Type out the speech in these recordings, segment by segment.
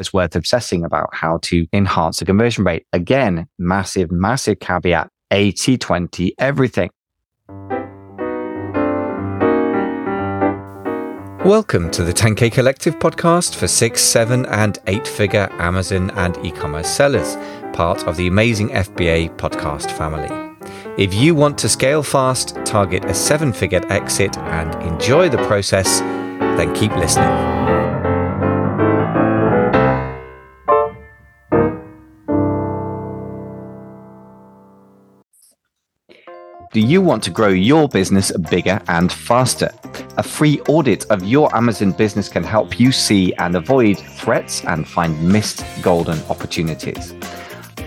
it's worth obsessing about how to enhance the conversion rate. Again, massive, massive caveat 80 20, everything. Welcome to the 10K Collective podcast for six, seven, and eight figure Amazon and e commerce sellers, part of the amazing FBA podcast family. If you want to scale fast, target a seven figure exit, and enjoy the process, then keep listening. Do you want to grow your business bigger and faster? A free audit of your Amazon business can help you see and avoid threats and find missed golden opportunities.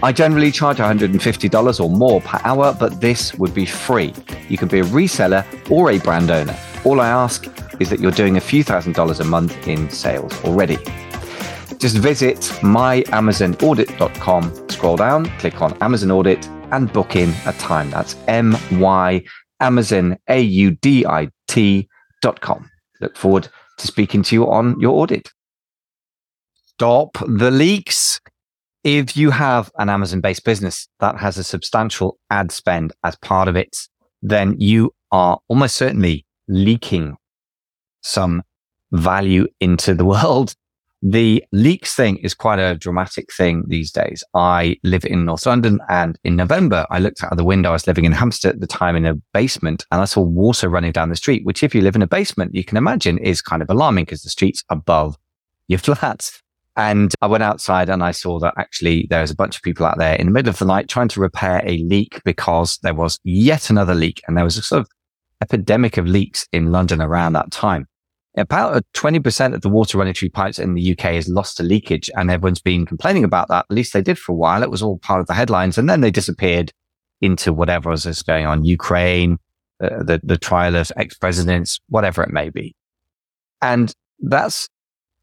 I generally charge $150 or more per hour, but this would be free. You can be a reseller or a brand owner. All I ask is that you're doing a few thousand dollars a month in sales already. Just visit myamazonaudit.com, scroll down, click on Amazon Audit, and book in a time. That's M Y Amazon A U D I T dot com. Look forward to speaking to you on your audit. Stop the leaks. If you have an Amazon based business that has a substantial ad spend as part of it, then you are almost certainly leaking some value into the world the leaks thing is quite a dramatic thing these days. I live in North London and in November, I looked out of the window. I was living in Hampstead at the time in a basement and I saw water running down the street, which if you live in a basement, you can imagine is kind of alarming because the street's above your flats. And I went outside and I saw that actually there was a bunch of people out there in the middle of the night trying to repair a leak because there was yet another leak and there was a sort of epidemic of leaks in London around that time about 20% of the water running through pipes in the UK is lost to leakage. And everyone's been complaining about that. At least they did for a while. It was all part of the headlines. And then they disappeared into whatever was going on, Ukraine, uh, the, the trial of ex-presidents, whatever it may be. And that's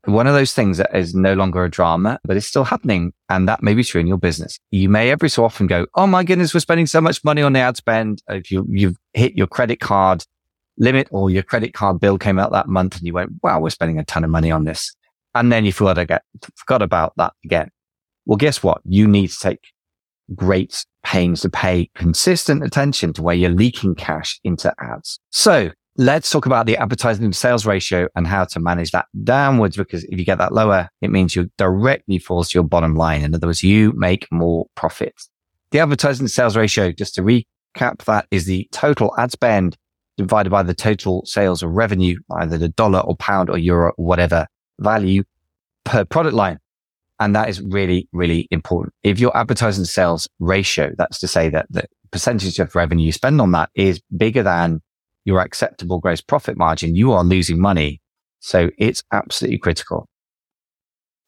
one of those things that is no longer a drama, but it's still happening. And that may be true in your business. You may every so often go, Oh my goodness, we're spending so much money on the ad spend. If you, you've hit your credit card limit or your credit card bill came out that month and you went, wow, we're spending a ton of money on this. And then you forgot, again, forgot about that again. Well, guess what? You need to take great pains to pay consistent attention to where you're leaking cash into ads. So let's talk about the advertising sales ratio and how to manage that downwards. Because if you get that lower, it means you directly falls to your bottom line. In other words, you make more profit. The advertising sales ratio, just to recap, that is the total ad spend divided by the total sales or revenue, either the dollar or pound or euro or whatever value per product line. And that is really, really important. If your advertising sales ratio, that's to say that the percentage of revenue you spend on that is bigger than your acceptable gross profit margin, you are losing money. So it's absolutely critical.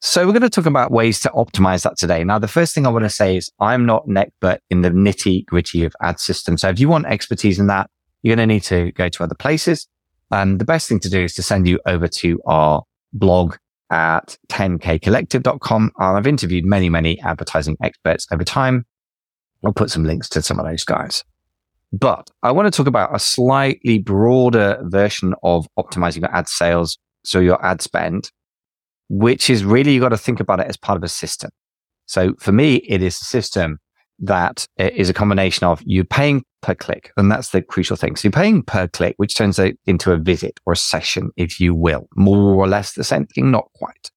So we're going to talk about ways to optimize that today. Now, the first thing I want to say is I'm not an expert in the nitty gritty of ad systems. So if you want expertise in that, you're going to need to go to other places. And the best thing to do is to send you over to our blog at 10kcollective.com. I've interviewed many, many advertising experts over time. I'll put some links to some of those guys. But I want to talk about a slightly broader version of optimizing your ad sales. So your ad spend, which is really, you got to think about it as part of a system. So for me, it is a system that is a combination of you paying per click. And that's the crucial thing. So you're paying per click, which turns out into a visit or a session, if you will, more or less the same thing, not quite.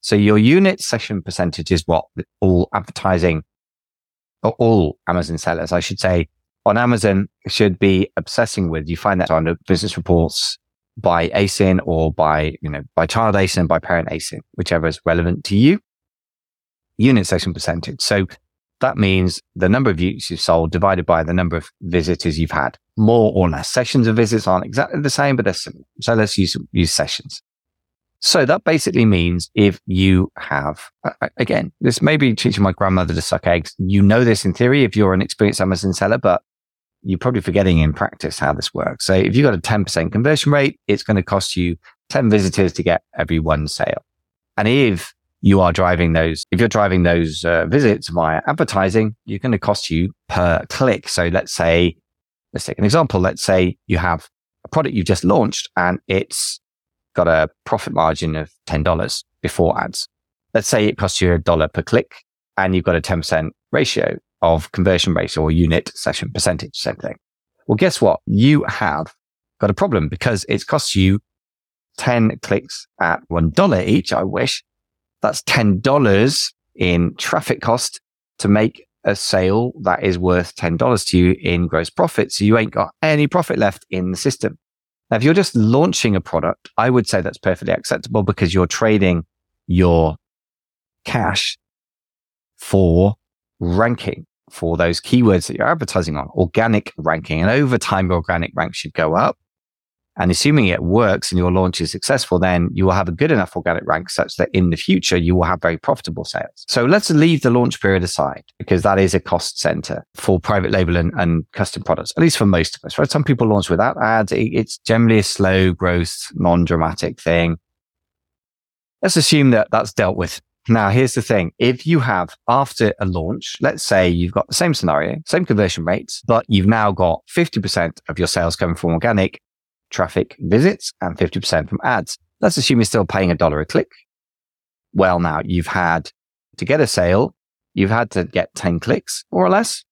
So your unit session percentage is what all advertising or all Amazon sellers, I should say, on Amazon should be obsessing with. You find that on business reports by ASIN or by, you know, by child ASIN, by parent ASIN, whichever is relevant to you. Unit session percentage. So that means the number of units you've sold divided by the number of visitors you've had. More or less. Sessions of visits aren't exactly the same, but they're similar. So let's use, use sessions. So that basically means if you have, again, this may be teaching my grandmother to suck eggs. You know this in theory if you're an experienced Amazon seller, but you're probably forgetting in practice how this works. So if you've got a 10% conversion rate, it's going to cost you 10 visitors to get every one sale. And if you are driving those, if you're driving those uh, visits via advertising, you're going to cost you per click. So let's say, let's take an example. Let's say you have a product you've just launched and it's got a profit margin of $10 before ads. let's say it costs you a dollar per click and you've got a 10% ratio of conversion rate or unit session percentage, same thing. Well, guess what? You have got a problem because it's cost you 10 clicks at $1 each. I wish that's $10 in traffic cost to make a sale that is worth $10 to you in gross profit. So you ain't got any profit left in the system. Now, if you're just launching a product, I would say that's perfectly acceptable because you're trading your cash for ranking for those keywords that you're advertising on, organic ranking. And over time, your organic rank should go up. And assuming it works and your launch is successful, then you will have a good enough organic rank such that in the future, you will have very profitable sales. So let's leave the launch period aside because that is a cost center for private label and, and custom products, at least for most of us, right? Some people launch without ads. It's generally a slow growth, non-dramatic thing. Let's assume that that's dealt with. Now, here's the thing. If you have after a launch, let's say you've got the same scenario, same conversion rates, but you've now got 50% of your sales coming from organic traffic visits and 50% from ads. Let's assume you're still paying a dollar a click. Well, now you've had to get a sale, you've had to get 10 clicks more or less.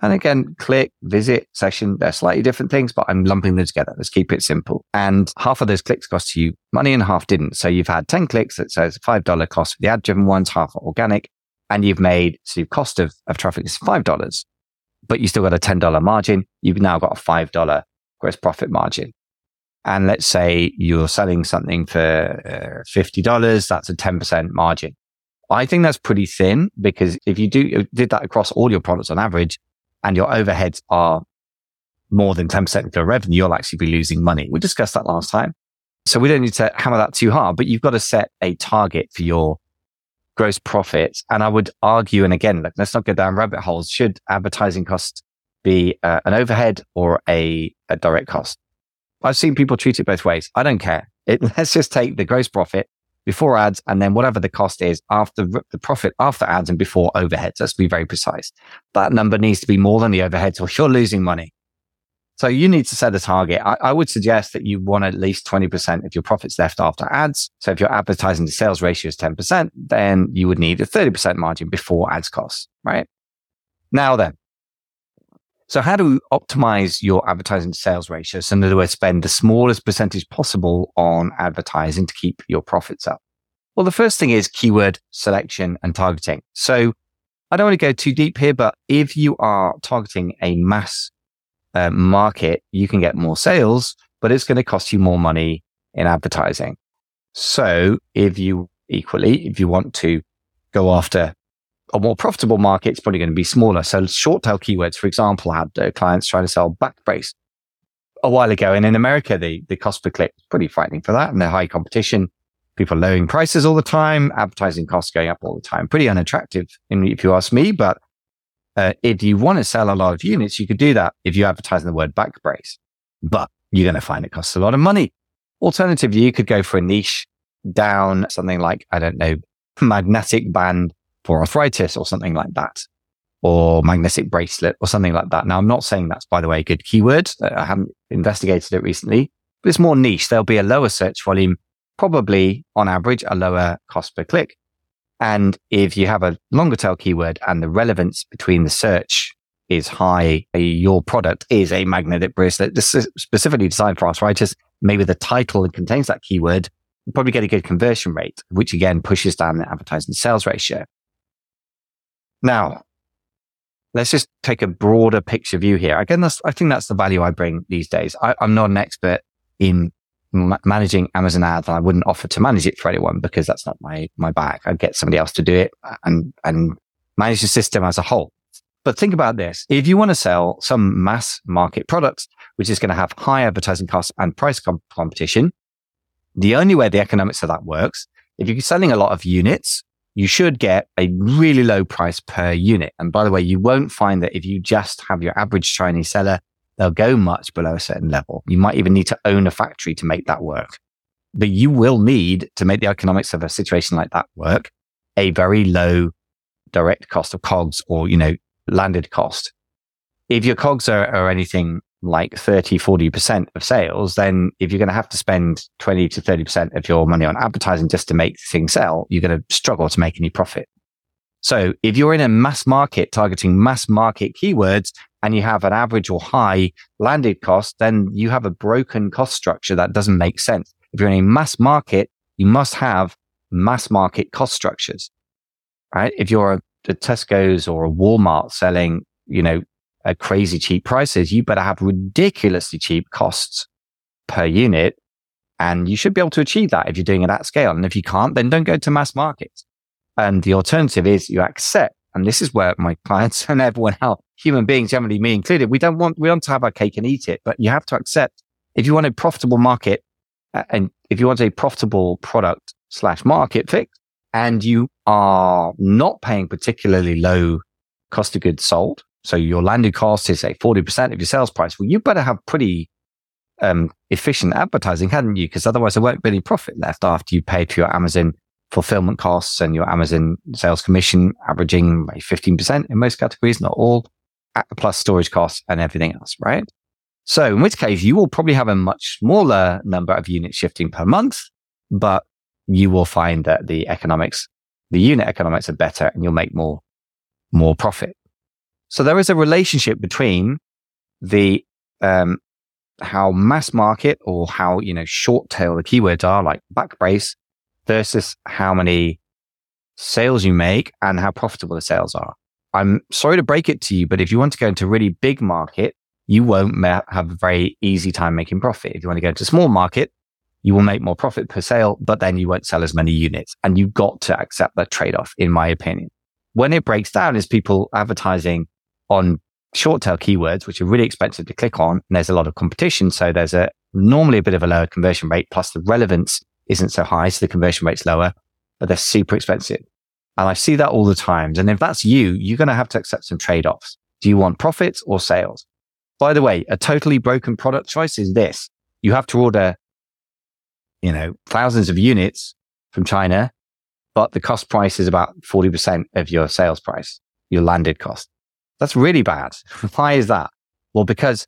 And again, click, visit, session, they're slightly different things, but I'm lumping them together. Let's keep it simple. And half of those clicks cost you money and half didn't. So you've had 10 clicks that says $5 cost for the ad driven ones, half organic. And you've made, so your cost of, of traffic is $5, but you still got a $10 margin. You've now got a $5 gross profit margin and let's say you're selling something for uh, $50, that's a 10% margin. I think that's pretty thin because if you do did that across all your products on average and your overheads are more than 10% of your revenue, you'll actually be losing money. We discussed that last time. So we don't need to hammer that too hard, but you've got to set a target for your gross profits. And I would argue, and again, look, let's not go down rabbit holes. Should advertising costs be uh, an overhead or a, a direct cost? I've seen people treat it both ways. I don't care. It, let's just take the gross profit before ads and then whatever the cost is after the profit after ads and before overheads. Let's be very precise. That number needs to be more than the overheads or you're losing money. So you need to set a target. I, I, would suggest that you want at least 20% of your profits left after ads. So if your advertising to sales ratio is 10%, then you would need a 30% margin before ads costs, right? Now then, so how do you optimize your advertising to sales ratio? So in other words, spend the smallest percentage possible on advertising to keep your profits up? Well, the first thing is keyword selection and targeting. So I don't want to go too deep here, but if you are targeting a mass uh, market, you can get more sales, but it's going to cost you more money in advertising. So if you equally, if you want to go after a more profitable market, it's probably going to be smaller. So short tail keywords, for example, had uh, clients trying to sell back brace a while ago. And in America, the, the cost per click is pretty frightening for that. And the high competition, people lowering prices all the time, advertising costs going up all the time. Pretty unattractive, if you ask me. But uh, if you want to sell a lot of units, you could do that if you advertise the word back brace. But you're going to find it costs a lot of money. Alternatively, you could go for a niche down something like, I don't know, magnetic band for arthritis or something like that, or magnetic bracelet or something like that. Now, I'm not saying that's, by the way, a good keyword. Uh, I haven't investigated it recently, but it's more niche. There'll be a lower search volume, probably on average, a lower cost per click. And if you have a longer tail keyword and the relevance between the search is high, your product is a magnetic bracelet specifically designed for arthritis, maybe the title contains that keyword, you probably get a good conversion rate, which again pushes down the advertising sales ratio. Now, let's just take a broader picture view here. Again, that's, I think that's the value I bring these days. I, am not an expert in ma- managing Amazon ads and I wouldn't offer to manage it for anyone because that's not my, my bag. I'd get somebody else to do it and, and manage the system as a whole. But think about this. If you want to sell some mass market products, which is going to have high advertising costs and price comp- competition, the only way the economics of that works, if you're selling a lot of units, you should get a really low price per unit. And by the way, you won't find that if you just have your average Chinese seller, they'll go much below a certain level. You might even need to own a factory to make that work. But you will need to make the economics of a situation like that work, a very low direct cost of cogs or, you know, landed cost. If your cogs are, are anything like 30, 40% of sales, then if you're going to have to spend 20 to 30% of your money on advertising just to make things sell, you're going to struggle to make any profit. So if you're in a mass market targeting mass market keywords and you have an average or high landed cost, then you have a broken cost structure that doesn't make sense. If you're in a mass market, you must have mass market cost structures, right? If you're a, a Tesco's or a Walmart selling, you know, at crazy cheap prices, you better have ridiculously cheap costs per unit. And you should be able to achieve that if you're doing it at scale. And if you can't, then don't go to mass markets. And the alternative is you accept. And this is where my clients and everyone else, human beings, generally me included, we don't want, we want to have our cake and eat it, but you have to accept if you want a profitable market uh, and if you want a profitable product slash market fix and you are not paying particularly low cost of goods sold, so your landed cost is say 40% of your sales price. Well, you better have pretty um, efficient advertising, hadn't you? Because otherwise there won't be any profit left after you pay for your Amazon fulfillment costs and your Amazon sales commission averaging by 15% in most categories, not all, plus storage costs and everything else, right? So in which case you will probably have a much smaller number of units shifting per month, but you will find that the economics, the unit economics are better and you'll make more, more profit. So there is a relationship between the, um, how mass market or how, you know, short tail the keywords are like backbrace versus how many sales you make and how profitable the sales are. I'm sorry to break it to you, but if you want to go into really big market, you won't ma- have a very easy time making profit. If you want to go into small market, you will make more profit per sale, but then you won't sell as many units. And you've got to accept that trade off, in my opinion. When it breaks down is people advertising on short tail keywords, which are really expensive to click on. And there's a lot of competition. So there's a normally a bit of a lower conversion rate. Plus the relevance isn't so high. So the conversion rate's lower, but they're super expensive. And I see that all the times. And if that's you, you're going to have to accept some trade offs. Do you want profits or sales? By the way, a totally broken product choice is this. You have to order, you know, thousands of units from China, but the cost price is about 40% of your sales price, your landed cost. That's really bad. Why is that? Well, because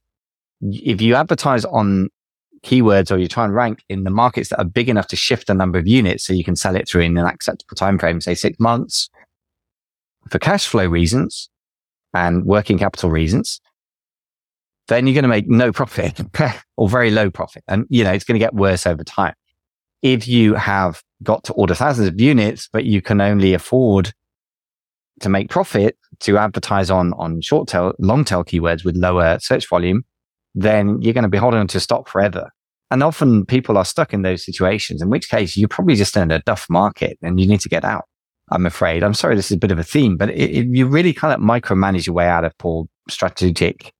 if you advertise on keywords or you try and rank in the markets that are big enough to shift the number of units so you can sell it through in an acceptable time frame, say six months, for cash flow reasons and working capital reasons, then you're going to make no profit or very low profit. And, you know, it's going to get worse over time. If you have got to order thousands of units, but you can only afford to make profit to advertise on, on short tail, long tail keywords with lower search volume, then you're going to be holding on to stock forever. And often people are stuck in those situations, in which case you're probably just in a duff market and you need to get out. I'm afraid. I'm sorry, this is a bit of a theme, but it, it, you really kind of micromanage your way out of poor strategic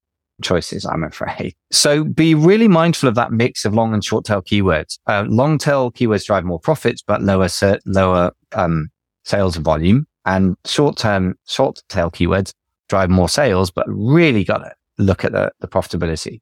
choices, I'm afraid. So be really mindful of that mix of long and short tail keywords. Uh, long tail keywords drive more profits, but lower, lower, um, sales volume and short term, short tail keywords drive more sales, but really got to look at the, the profitability.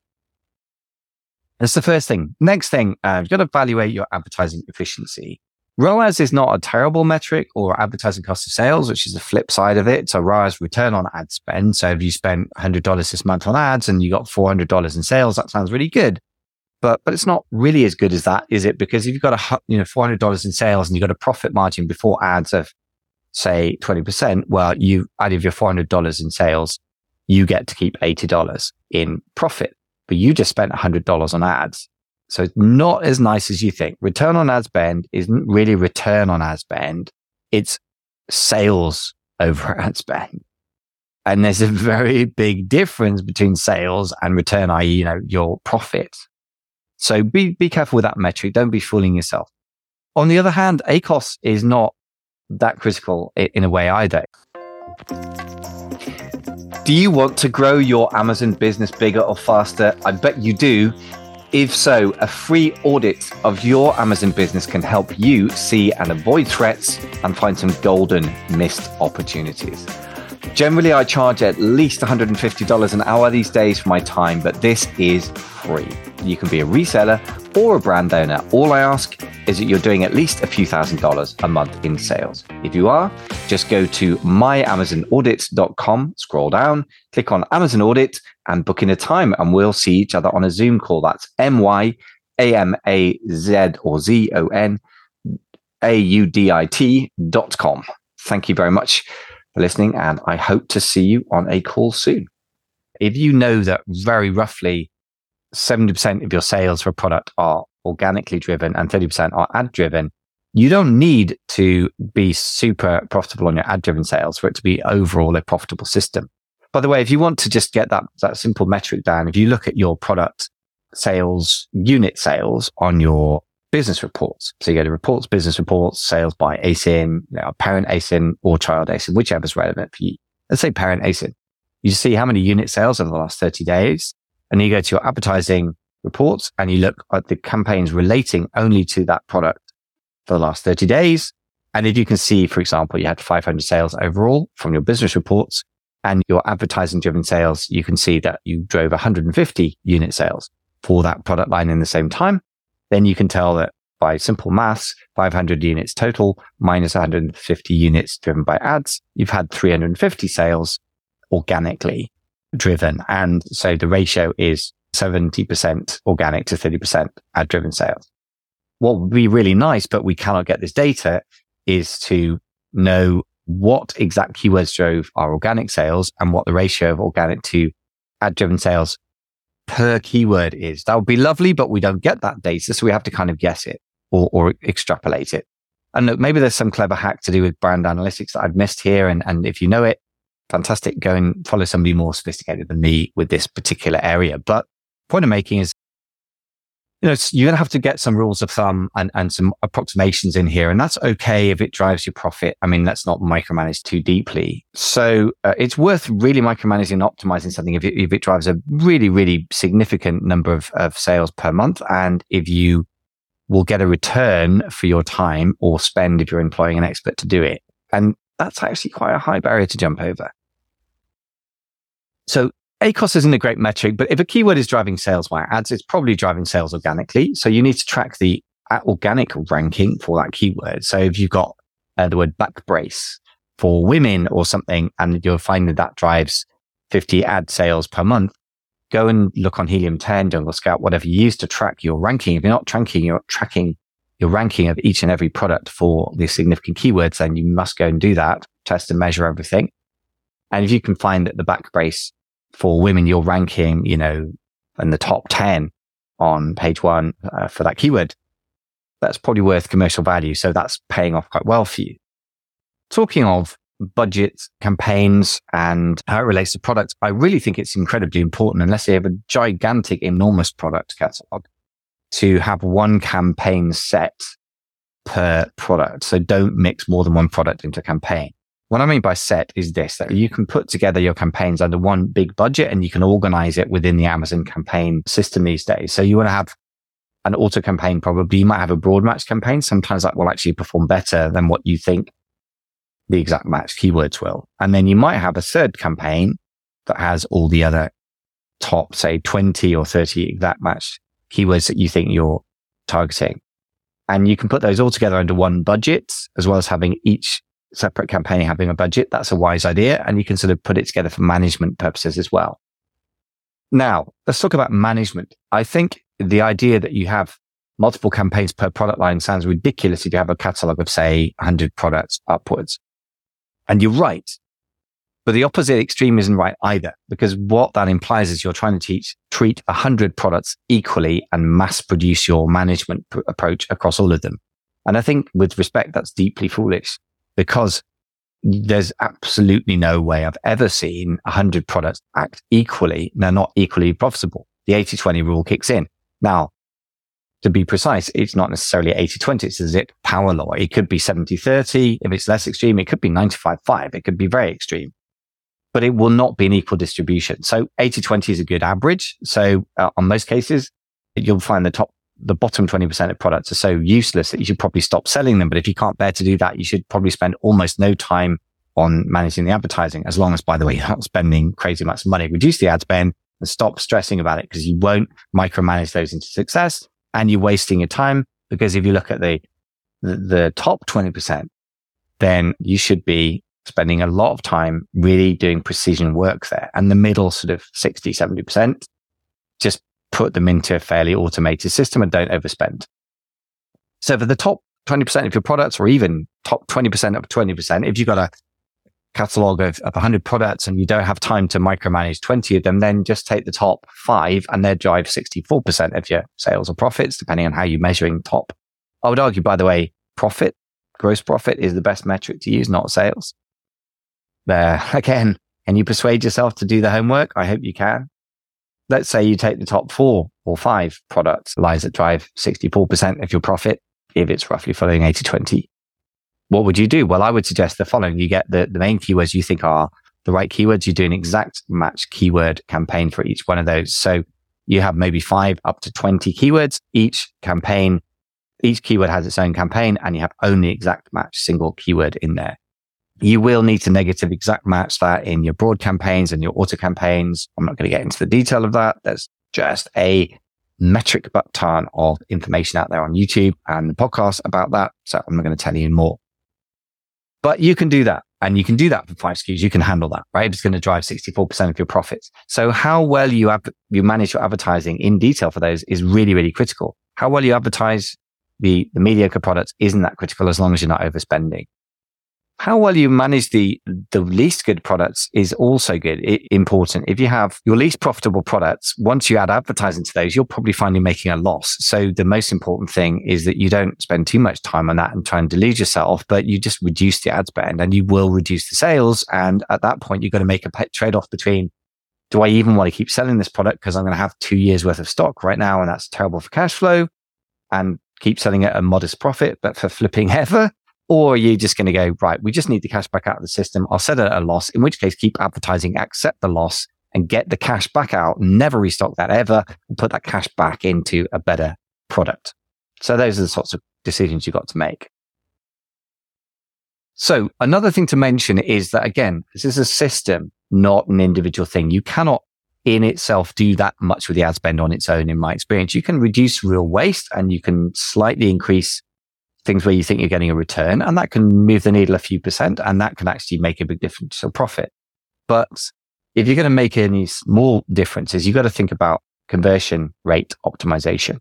That's the first thing. Next thing, uh, you've got to evaluate your advertising efficiency. ROAS is not a terrible metric or advertising cost of sales, which is the flip side of it. So ROAS return on ad spend. So if you spent $100 this month on ads and you got $400 in sales, that sounds really good. But, but it's not really as good as that, is it? Because if you've got a, you know, $400 in sales and you've got a profit margin before ads of say 20%, well, you out of your $400 in sales, you get to keep $80 in profit, but you just spent $100 on ads. So it's not as nice as you think. Return on ad spend isn't really return on ad spend. It's sales over ad spend. And there's a very big difference between sales and return, i.e., you know, your profit. So be, be careful with that metric. Don't be fooling yourself. On the other hand, ACOS is not that critical in a way either. Do you want to grow your Amazon business bigger or faster? I bet you do. If so, a free audit of your Amazon business can help you see and avoid threats and find some golden missed opportunities. Generally, I charge at least $150 an hour these days for my time, but this is free. You can be a reseller or a brand owner. All I ask is that you're doing at least a few thousand dollars a month in sales. If you are, just go to myamazonaudit.com, scroll down, click on Amazon Audit and book in a time and we'll see each other on a Zoom call. That's M Y A M A Z or Z O N A U D I T dot com. Thank you very much for listening and I hope to see you on a call soon. If you know that very roughly 70% of your sales for a product are organically driven and 30% are ad driven, you don't need to be super profitable on your ad driven sales for it to be overall a profitable system. By the way, if you want to just get that, that simple metric down, if you look at your product sales, unit sales on your business reports. So you go to reports, business reports, sales by ASIN, you know, parent ASIN or child ASIN, whichever is relevant for you. Let's say parent ASIN. You see how many unit sales over the last 30 days and you go to your advertising reports and you look at the campaigns relating only to that product for the last 30 days. And if you can see, for example, you had 500 sales overall from your business reports and your advertising driven sales, you can see that you drove 150 unit sales for that product line in the same time. Then you can tell that by simple maths, 500 units total minus 150 units driven by ads, you've had 350 sales organically driven. And so the ratio is 70% organic to 30% ad driven sales. What would be really nice, but we cannot get this data is to know what exact keywords drove our organic sales and what the ratio of organic to ad driven sales per keyword is. That would be lovely, but we don't get that data. So we have to kind of guess it or, or extrapolate it. And look, maybe there's some clever hack to do with brand analytics that I've missed here. And, and if you know it, fantastic. Go and follow somebody more sophisticated than me with this particular area. But point I'm making is, you know, you're going to have to get some rules of thumb and, and some approximations in here. And that's okay if it drives your profit. I mean, let's not micromanage too deeply. So uh, it's worth really micromanaging and optimizing something if it, if it drives a really, really significant number of, of sales per month. And if you will get a return for your time or spend if you're employing an expert to do it. And that's actually quite a high barrier to jump over. So ACOS isn't a great metric, but if a keyword is driving sales via ads, it's probably driving sales organically. So you need to track the organic ranking for that keyword. So if you've got uh, the word back brace for women or something, and you're finding that drives 50 ad sales per month, go and look on Helium 10, Jungle Scout, whatever you use to track your ranking. If you're not tracking, you're tracking your ranking of each and every product for the significant keywords, then you must go and do that, test and measure everything. And if you can find that the back brace for women, you're ranking, you know, in the top 10 on page one uh, for that keyword, that's probably worth commercial value. So that's paying off quite well for you. Talking of budgets, campaigns, and how it relates to products, I really think it's incredibly important, unless you have a gigantic, enormous product catalog, to have one campaign set per product. So don't mix more than one product into a campaign. What I mean by set is this, that you can put together your campaigns under one big budget and you can organize it within the Amazon campaign system these days. So you want to have an auto campaign, probably you might have a broad match campaign. Sometimes that will actually perform better than what you think the exact match keywords will. And then you might have a third campaign that has all the other top, say 20 or 30 exact match keywords that you think you're targeting. And you can put those all together under one budget, as well as having each separate campaign having a budget. That's a wise idea. And you can sort of put it together for management purposes as well. Now, let's talk about management. I think the idea that you have multiple campaigns per product line sounds ridiculous if you have a catalog of, say, 100 products upwards. And you're right. But the opposite extreme isn't right either, because what that implies is you're trying to teach, treat 100 products equally and mass produce your management pr- approach across all of them. And I think with respect, that's deeply foolish because there's absolutely no way I've ever seen 100 products act equally. They're not equally profitable. The 80 20 rule kicks in. Now, to be precise, it's not necessarily 80 20. It's a Zipf power law. It could be 70 30. If it's less extreme, it could be 95 5. It could be very extreme, but it will not be an equal distribution. So 80 20 is a good average. So uh, on most cases, you'll find the top the bottom 20% of products are so useless that you should probably stop selling them. But if you can't bear to do that, you should probably spend almost no time on managing the advertising, as long as, by the way, you're not spending crazy amounts of money. Reduce the ad spend and stop stressing about it because you won't micromanage those into success and you're wasting your time Because if you look at the, the, the top 20%, then you should be spending a lot of time really doing precision work there. And the middle sort of 60, 70%, just put them into a fairly automated system and don't overspend. So for the top 20% of your products or even top 20% of 20%, if you've got a catalog of, of 100 products and you don't have time to micromanage 20 of them, then just take the top five and they drive 64% of your sales or profits, depending on how you're measuring top. I would argue, by the way, profit, gross profit is the best metric to use, not sales. There, uh, again, can you persuade yourself to do the homework? I hope you can. Let's say you take the top four or five products, lies that drive 64% of your profit, if it's roughly following 80 20 what would you do? Well, I would suggest the following. You get the, the main keywords you think are the right keywords. You do an exact match keyword campaign for each one of those. So you have maybe five up to 20 keywords. Each campaign, each keyword has its own campaign and you have only exact match single keyword in there. You will need to negative exact match that in your broad campaigns and your auto campaigns. I'm not going to get into the detail of that. There's just a metric ton of information out there on YouTube and the podcast about that. So I'm not going to tell you more. But you can do that. And you can do that for five SKUs. You can handle that, right? It's going to drive 64% of your profits. So how well you have, you manage your advertising in detail for those is really, really critical. How well you advertise the, the mediocre products isn't that critical as long as you're not overspending how well you manage the the least good products is also good it, important. If you have your least profitable products once you add advertising to those you'll probably find you're making a loss. So the most important thing is that you don't spend too much time on that and try and delude yourself but you just reduce the ad spend and you will reduce the sales. And at that point you've got to make a trade-off between do i even want to keep selling this product because i'm going to have two years worth of stock right now and that's terrible for cash flow and keep selling at a modest profit but for flipping ever or are you just going to go, right, we just need the cash back out of the system. I'll set it at a loss, in which case keep advertising, accept the loss and get the cash back out, never restock that ever and put that cash back into a better product. So those are the sorts of decisions you've got to make. So another thing to mention is that again, this is a system, not an individual thing. You cannot in itself do that much with the ad spend on its own, in my experience. You can reduce real waste and you can slightly increase things where you think you're getting a return and that can move the needle a few percent and that can actually make a big difference to profit. But if you're going to make any small differences, you've got to think about conversion rate optimization.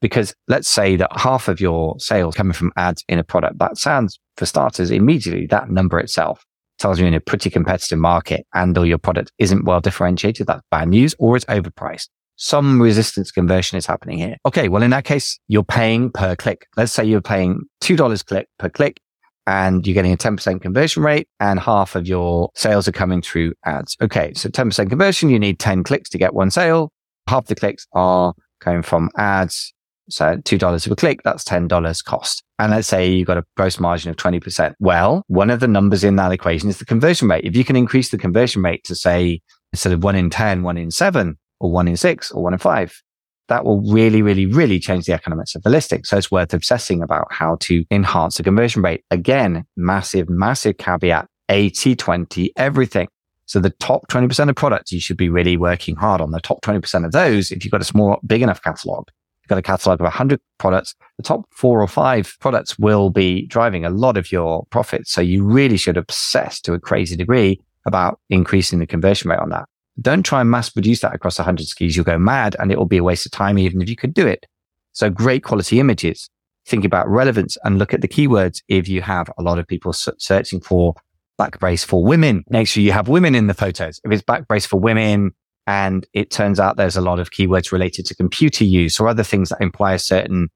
Because let's say that half of your sales coming from ads in a product, that sounds for starters, immediately that number itself tells you in a pretty competitive market and or your product isn't well differentiated. That's bad news or it's overpriced some resistance conversion is happening here. Okay. Well, in that case, you're paying per click. Let's say you're paying $2 click per click and you're getting a 10% conversion rate and half of your sales are coming through ads. Okay. So 10% conversion, you need 10 clicks to get one sale. Half the clicks are coming from ads. So $2 per click, that's $10 cost. And let's say you've got a gross margin of 20%. Well, one of the numbers in that equation is the conversion rate. If you can increase the conversion rate to say instead of one in 10, one in seven, or one in six or one in five. That will really, really, really change the economics of the listing. So it's worth obsessing about how to enhance the conversion rate. Again, massive, massive caveat, 80, 20, everything. So the top 20% of products, you should be really working hard on the top 20% of those. If you've got a small, big enough catalog, you've got a catalog of 100 products, the top four or five products will be driving a lot of your profits. So you really should obsess to a crazy degree about increasing the conversion rate on that. Don't try and mass produce that across 100 SKUs. You'll go mad and it will be a waste of time, even if you could do it. So great quality images. Think about relevance and look at the keywords. If you have a lot of people searching for back brace for women, make sure you have women in the photos. If it's back brace for women and it turns out there's a lot of keywords related to computer use or other things that imply a certain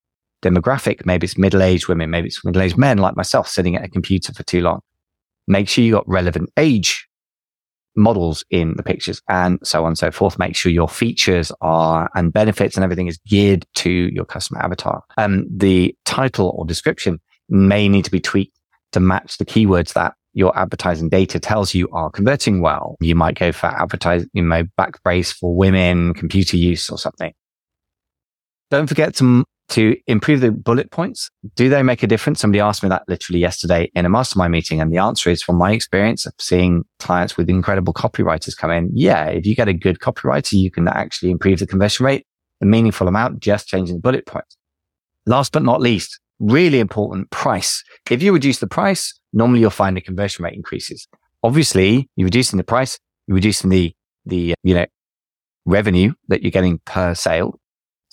demographic, maybe it's middle-aged women, maybe it's middle-aged men like myself sitting at a computer for too long. Make sure you got relevant age models in the pictures and so on and so forth. Make sure your features are and benefits and everything is geared to your customer avatar. Um, the title or description may need to be tweaked to match the keywords that your advertising data tells you are converting well. You might go for advertising, you know, back brace for women, computer use or something. Don't forget to to improve the bullet points. Do they make a difference? Somebody asked me that literally yesterday in a mastermind meeting. And the answer is from my experience of seeing clients with incredible copywriters come in. Yeah. If you get a good copywriter, you can actually improve the conversion rate a meaningful amount just changing the bullet points. Last but not least, really important price. If you reduce the price, normally you'll find the conversion rate increases. Obviously, you're reducing the price, you're reducing the, the, you know, revenue that you're getting per sale.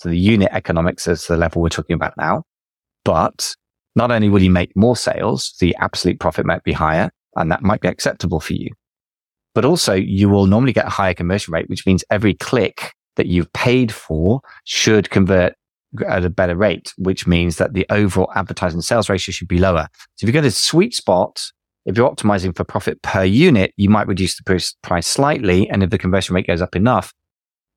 So the unit economics is the level we're talking about now. But not only will you make more sales, the absolute profit might be higher and that might be acceptable for you. But also you will normally get a higher conversion rate, which means every click that you've paid for should convert at a better rate, which means that the overall advertising sales ratio should be lower. So if you go to sweet spot, if you're optimizing for profit per unit, you might reduce the price slightly. And if the conversion rate goes up enough,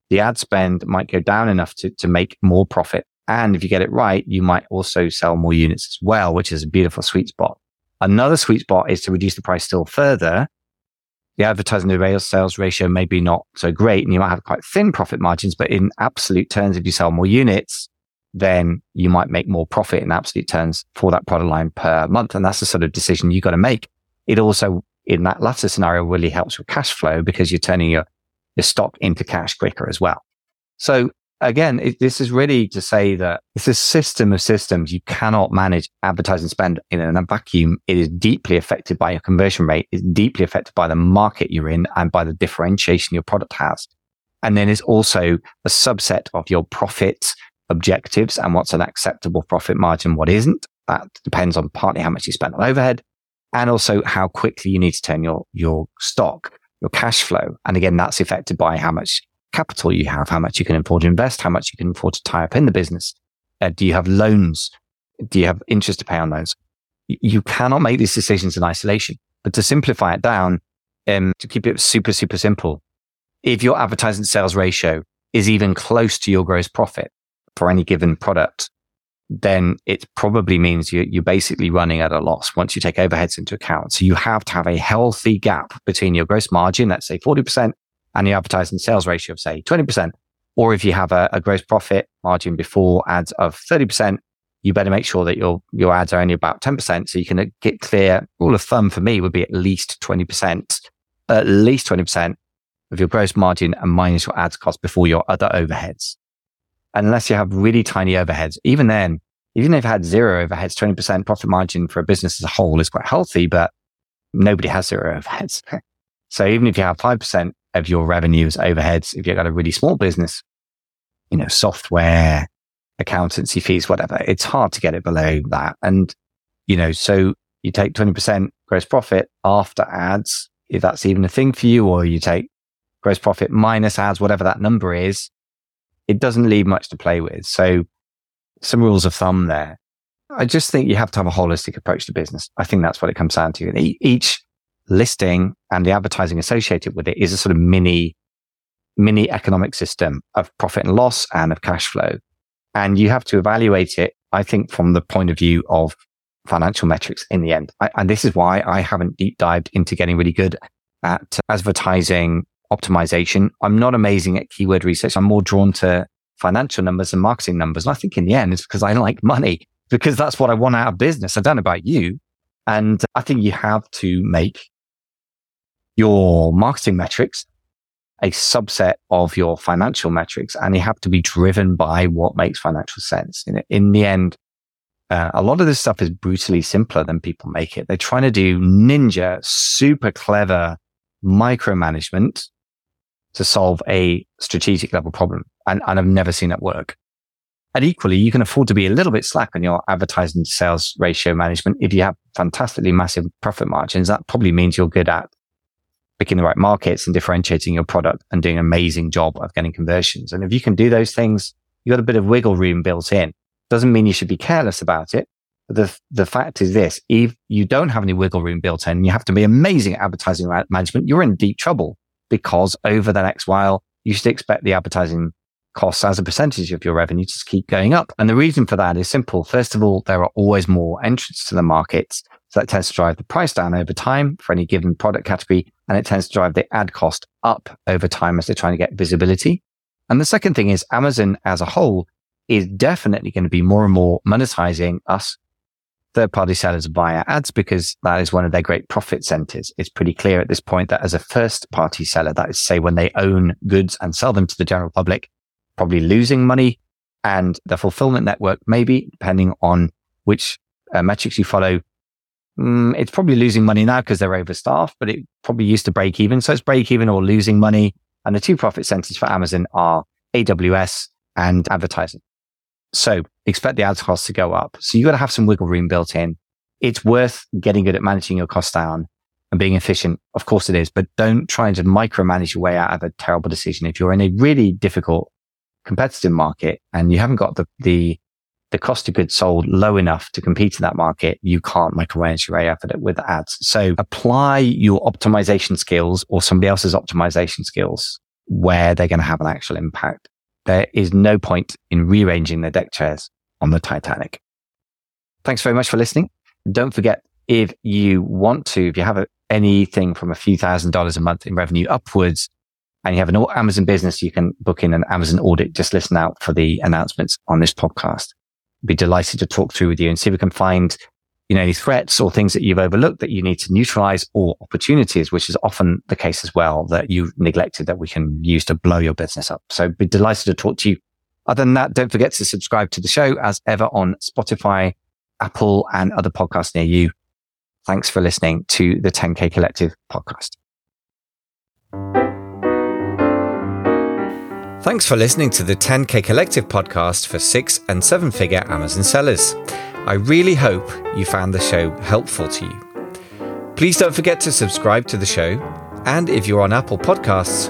the ad spend might go down enough to, to make more profit. And if you get it right, you might also sell more units as well, which is a beautiful sweet spot. Another sweet spot is to reduce the price still further. The advertising to sales ratio may be not so great and you might have quite thin profit margins, but in absolute terms, if you sell more units, then you might make more profit in absolute terms for that product line per month. And that's the sort of decision you've got to make. It also, in that latter scenario, really helps with cash flow because you're turning your, your stock into cash quicker as well. So again, it, this is really to say that it's a system of systems. You cannot manage advertising spend in a vacuum. It is deeply affected by your conversion rate. It's deeply affected by the market you're in and by the differentiation your product has. And then it's also a subset of your profit objectives and what's an acceptable profit margin, what isn't. That depends on partly how much you spend on overhead and also how quickly you need to turn your, your stock, your cash flow. And again, that's affected by how much capital you have, how much you can afford to invest, how much you can afford to tie up in the business. Uh, do you have loans? Do you have interest to pay on those? You cannot make these decisions in isolation. But to simplify it down, um, to keep it super, super simple, if your advertising sales ratio is even close to your gross profit for any given product, then it probably means you, you're basically running at a loss once you take overheads into account. So you have to have a healthy gap between your gross margin, let's say 40%, and the advertising sales ratio of say 20%. Or if you have a, a gross profit margin before ads of 30%, you better make sure that your, your ads are only about 10%. So you can get clear. Rule of thumb for me would be at least 20%, at least 20% of your gross margin and minus your ads cost before your other overheads. Unless you have really tiny overheads, even then, even if you've had zero overheads, 20% profit margin for a business as a whole is quite healthy, but nobody has zero overheads. so even if you have 5% of your revenues, overheads, if you've got a really small business, you know, software, accountancy fees, whatever, it's hard to get it below that. And, you know, so you take 20% gross profit after ads, if that's even a thing for you, or you take gross profit minus ads, whatever that number is, it doesn't leave much to play with. So some rules of thumb there. I just think you have to have a holistic approach to business. I think that's what it comes down to. Each listing and the advertising associated with it is a sort of mini, mini economic system of profit and loss and of cash flow. And you have to evaluate it, I think, from the point of view of financial metrics in the end. I, and this is why I haven't deep dived into getting really good at advertising optimization. I'm not amazing at keyword research. I'm more drawn to financial numbers and marketing numbers. And I think in the end, it's because I like money, because that's what I want out of business. I don't know about you. And I think you have to make your marketing metrics a subset of your financial metrics and you have to be driven by what makes financial sense. In, in the end, uh, a lot of this stuff is brutally simpler than people make it. They're trying to do ninja, super clever micromanagement to solve a strategic level problem. And, and I've never seen that work. And equally, you can afford to be a little bit slack on your advertising to sales ratio management. If you have fantastically massive profit margins, that probably means you're good at picking the right markets and differentiating your product and doing an amazing job of getting conversions. And if you can do those things, you've got a bit of wiggle room built in. Doesn't mean you should be careless about it. But the, the fact is this, if you don't have any wiggle room built in, you have to be amazing at advertising management. You're in deep trouble because over the next while, you should expect the advertising costs as a percentage of your revenue to keep going up. And the reason for that is simple. First of all, there are always more entrants to the markets. So that tends to drive the price down over time for any given product category. And it tends to drive the ad cost up over time as they're trying to get visibility. And the second thing is Amazon as a whole is definitely going to be more and more monetizing us third party sellers via ads because that is one of their great profit centers. It's pretty clear at this point that as a first party seller, that is say when they own goods and sell them to the general public, probably losing money and the fulfillment network, maybe depending on which uh, metrics you follow, mm, it's probably losing money now because they're overstaffed, but it probably used to break even. So it's break even or losing money. And the two profit centers for Amazon are AWS and advertising. So expect the ads costs to go up. So you've got to have some wiggle room built in. It's worth getting good at managing your costs down and being efficient. Of course it is, but don't try and micromanage your way out of a terrible decision. If you're in a really difficult competitive market and you haven't got the, the, the cost of goods sold low enough to compete in that market, you can't micromanage your way out of it with ads. So apply your optimization skills or somebody else's optimization skills where they're going to have an actual impact. There is no point in rearranging the deck chairs on the Titanic. Thanks very much for listening. Don't forget, if you want to, if you have anything from a few thousand dollars a month in revenue upwards, and you have an Amazon business, you can book in an Amazon audit. Just listen out for the announcements on this podcast. Be delighted to talk through with you and see if we can find, you know, any threats or things that you've overlooked that you need to neutralize or opportunities, which is often the case as well that you've neglected that we can use to blow your business up. So be delighted to talk to you. Other than that, don't forget to subscribe to the show as ever on Spotify, Apple and other podcasts near you. Thanks for listening to the 10K Collective podcast. Thanks for listening to the 10K Collective podcast for six and seven figure Amazon sellers. I really hope you found the show helpful to you. Please don't forget to subscribe to the show. And if you're on Apple Podcasts,